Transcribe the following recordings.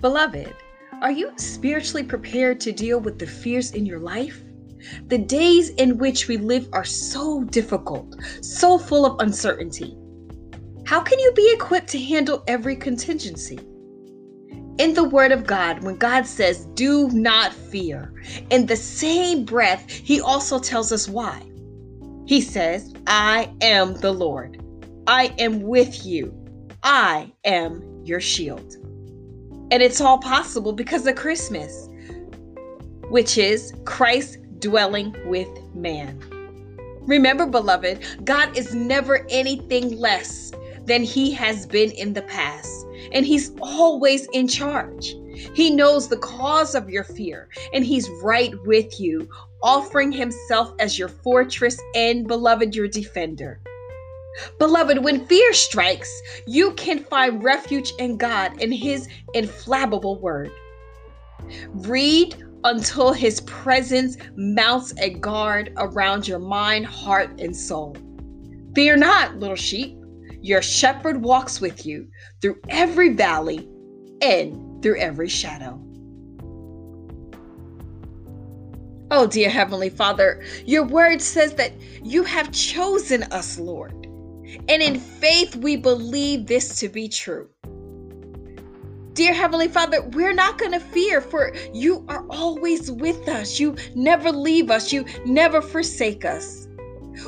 Beloved, are you spiritually prepared to deal with the fears in your life? The days in which we live are so difficult, so full of uncertainty. How can you be equipped to handle every contingency? In the Word of God, when God says, Do not fear, in the same breath, He also tells us why. He says, I am the Lord. I am with you. I am your shield. And it's all possible because of Christmas, which is Christ dwelling with man. Remember, beloved, God is never anything less than he has been in the past, and he's always in charge. He knows the cause of your fear, and he's right with you, offering himself as your fortress and, beloved, your defender. Beloved, when fear strikes, you can find refuge in God and His infallible word. Read until His presence mounts a guard around your mind, heart, and soul. Fear not, little sheep. Your shepherd walks with you through every valley and through every shadow. Oh, dear Heavenly Father, your word says that you have chosen us, Lord. And in faith, we believe this to be true. Dear Heavenly Father, we're not going to fear, for you are always with us. You never leave us, you never forsake us.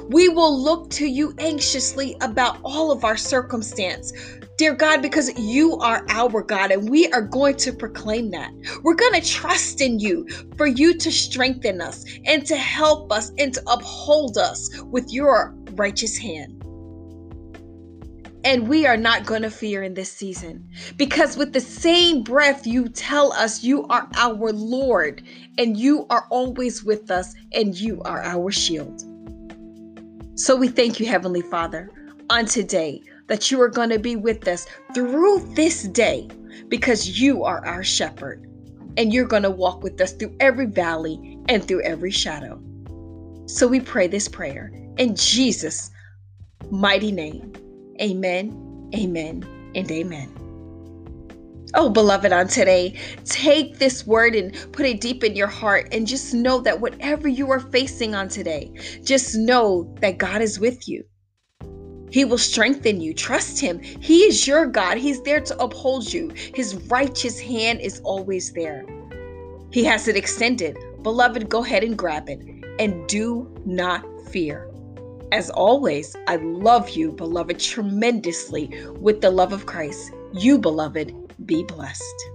We will look to you anxiously about all of our circumstance, dear God, because you are our God and we are going to proclaim that. We're going to trust in you for you to strengthen us and to help us and to uphold us with your righteous hand. And we are not going to fear in this season because, with the same breath, you tell us you are our Lord and you are always with us and you are our shield. So we thank you, Heavenly Father, on today that you are going to be with us through this day because you are our shepherd and you're going to walk with us through every valley and through every shadow. So we pray this prayer in Jesus' mighty name. Amen, amen, and amen. Oh, beloved, on today, take this word and put it deep in your heart and just know that whatever you are facing on today, just know that God is with you. He will strengthen you. Trust Him. He is your God. He's there to uphold you. His righteous hand is always there. He has it extended. Beloved, go ahead and grab it and do not fear. As always, I love you, beloved, tremendously with the love of Christ. You, beloved, be blessed.